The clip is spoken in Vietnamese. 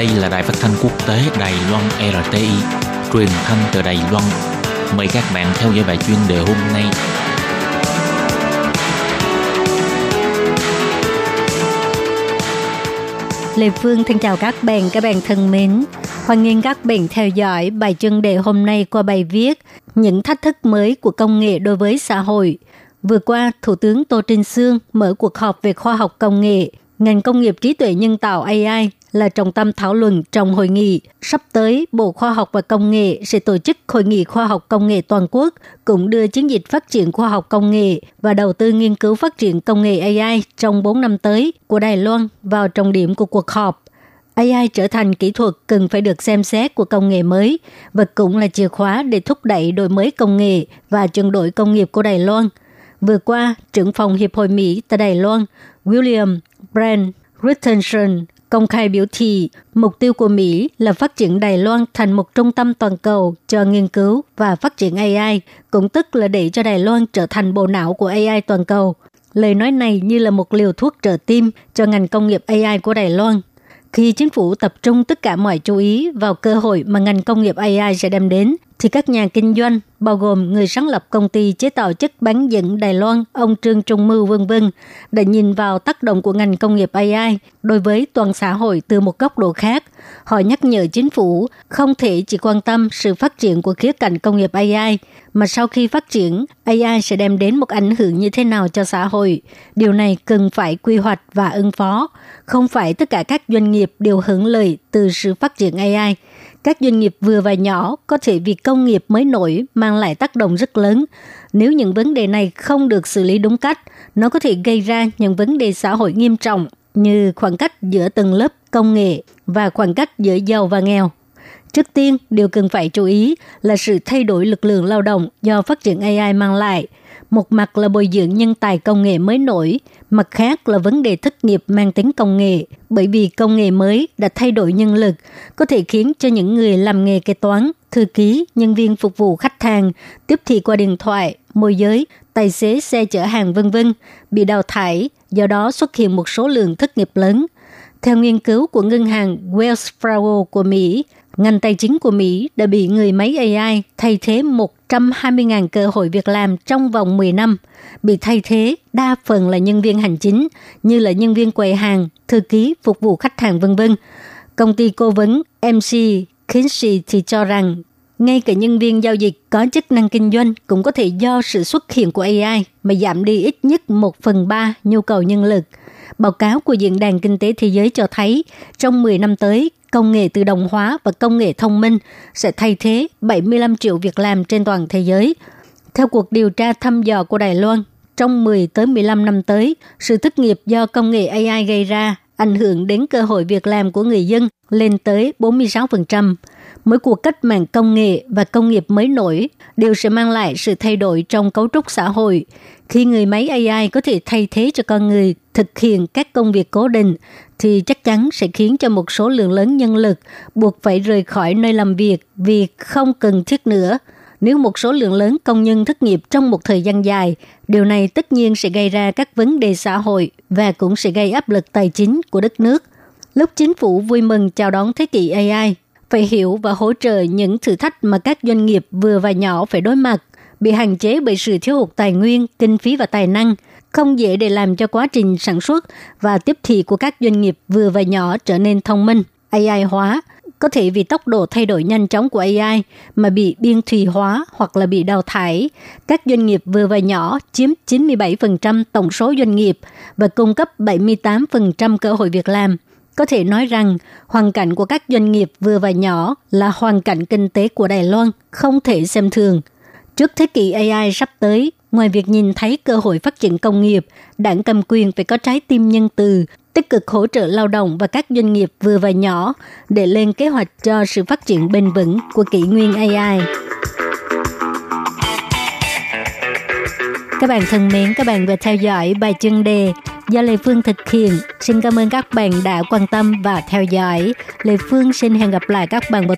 Đây là đài phát thanh quốc tế Đài Loan RTI, truyền thanh từ Đài Loan. Mời các bạn theo dõi bài chuyên đề hôm nay. Lê Phương thân chào các bạn, các bạn thân mến. Hoan nghênh các bạn theo dõi bài chuyên đề hôm nay qua bài viết Những thách thức mới của công nghệ đối với xã hội. Vừa qua, Thủ tướng Tô Trinh Sương mở cuộc họp về khoa học công nghệ, ngành công nghiệp trí tuệ nhân tạo AI là trọng tâm thảo luận trong hội nghị. Sắp tới, Bộ Khoa học và Công nghệ sẽ tổ chức Hội nghị Khoa học Công nghệ Toàn quốc, cũng đưa chiến dịch phát triển khoa học công nghệ và đầu tư nghiên cứu phát triển công nghệ AI trong 4 năm tới của Đài Loan vào trọng điểm của cuộc họp. AI trở thành kỹ thuật cần phải được xem xét của công nghệ mới và cũng là chìa khóa để thúc đẩy đổi mới công nghệ và chuyển đổi công nghiệp của Đài Loan. Vừa qua, trưởng phòng Hiệp hội Mỹ tại Đài Loan, William Brand Richardson công khai biểu thị mục tiêu của Mỹ là phát triển Đài Loan thành một trung tâm toàn cầu cho nghiên cứu và phát triển AI, cũng tức là để cho Đài Loan trở thành bộ não của AI toàn cầu. Lời nói này như là một liều thuốc trợ tim cho ngành công nghiệp AI của Đài Loan. Khi chính phủ tập trung tất cả mọi chú ý vào cơ hội mà ngành công nghiệp AI sẽ đem đến, thì các nhà kinh doanh, bao gồm người sáng lập công ty chế tạo chất bán dẫn Đài Loan, ông Trương Trung Mưu vân vân, đã nhìn vào tác động của ngành công nghiệp AI đối với toàn xã hội từ một góc độ khác. Họ nhắc nhở chính phủ không thể chỉ quan tâm sự phát triển của khía cạnh công nghiệp AI, mà sau khi phát triển, AI sẽ đem đến một ảnh hưởng như thế nào cho xã hội. Điều này cần phải quy hoạch và ứng phó. Không phải tất cả các doanh nghiệp đều hưởng lợi từ sự phát triển AI – các doanh nghiệp vừa và nhỏ có thể vì công nghiệp mới nổi mang lại tác động rất lớn. Nếu những vấn đề này không được xử lý đúng cách, nó có thể gây ra những vấn đề xã hội nghiêm trọng như khoảng cách giữa tầng lớp công nghệ và khoảng cách giữa giàu và nghèo. Trước tiên, điều cần phải chú ý là sự thay đổi lực lượng lao động do phát triển AI mang lại – một mặt là bồi dưỡng nhân tài công nghệ mới nổi, mặt khác là vấn đề thất nghiệp mang tính công nghệ, bởi vì công nghệ mới đã thay đổi nhân lực, có thể khiến cho những người làm nghề kế toán, thư ký, nhân viên phục vụ khách hàng, tiếp thị qua điện thoại, môi giới, tài xế xe chở hàng vân vân bị đào thải, do đó xuất hiện một số lượng thất nghiệp lớn. Theo nghiên cứu của ngân hàng Wells Fargo của Mỹ, ngành tài chính của Mỹ đã bị người máy AI thay thế 120.000 cơ hội việc làm trong vòng 10 năm, bị thay thế đa phần là nhân viên hành chính như là nhân viên quầy hàng, thư ký, phục vụ khách hàng vân vân. Công ty cố vấn MC Kinsey thì cho rằng ngay cả nhân viên giao dịch có chức năng kinh doanh cũng có thể do sự xuất hiện của AI mà giảm đi ít nhất 1 phần 3 nhu cầu nhân lực. Báo cáo của Diễn đàn Kinh tế Thế giới cho thấy, trong 10 năm tới, công nghệ tự động hóa và công nghệ thông minh sẽ thay thế 75 triệu việc làm trên toàn thế giới. Theo cuộc điều tra thăm dò của Đài Loan, trong 10 tới 15 năm tới, sự thất nghiệp do công nghệ AI gây ra ảnh hưởng đến cơ hội việc làm của người dân lên tới 46%. Mỗi cuộc cách mạng công nghệ và công nghiệp mới nổi đều sẽ mang lại sự thay đổi trong cấu trúc xã hội. Khi người máy AI có thể thay thế cho con người thực hiện các công việc cố định, thì chắc chắn sẽ khiến cho một số lượng lớn nhân lực buộc phải rời khỏi nơi làm việc vì không cần thiết nữa. Nếu một số lượng lớn công nhân thất nghiệp trong một thời gian dài, điều này tất nhiên sẽ gây ra các vấn đề xã hội và cũng sẽ gây áp lực tài chính của đất nước. Lúc chính phủ vui mừng chào đón thế kỷ AI, phải hiểu và hỗ trợ những thử thách mà các doanh nghiệp vừa và nhỏ phải đối mặt, bị hạn chế bởi sự thiếu hụt tài nguyên, kinh phí và tài năng – không dễ để làm cho quá trình sản xuất và tiếp thị của các doanh nghiệp vừa và nhỏ trở nên thông minh, AI hóa, có thể vì tốc độ thay đổi nhanh chóng của AI mà bị biên thùy hóa hoặc là bị đào thải. Các doanh nghiệp vừa và nhỏ chiếm 97% tổng số doanh nghiệp và cung cấp 78% cơ hội việc làm. Có thể nói rằng hoàn cảnh của các doanh nghiệp vừa và nhỏ là hoàn cảnh kinh tế của Đài Loan không thể xem thường. Trước thế kỷ AI sắp tới, Ngoài việc nhìn thấy cơ hội phát triển công nghiệp, đảng cầm quyền phải có trái tim nhân từ, tích cực hỗ trợ lao động và các doanh nghiệp vừa và nhỏ để lên kế hoạch cho sự phát triển bền vững của kỷ nguyên AI. Các bạn thân mến, các bạn vừa theo dõi bài chuyên đề do Lê Phương thực hiện. Xin cảm ơn các bạn đã quan tâm và theo dõi. Lê Phương xin hẹn gặp lại các bạn vào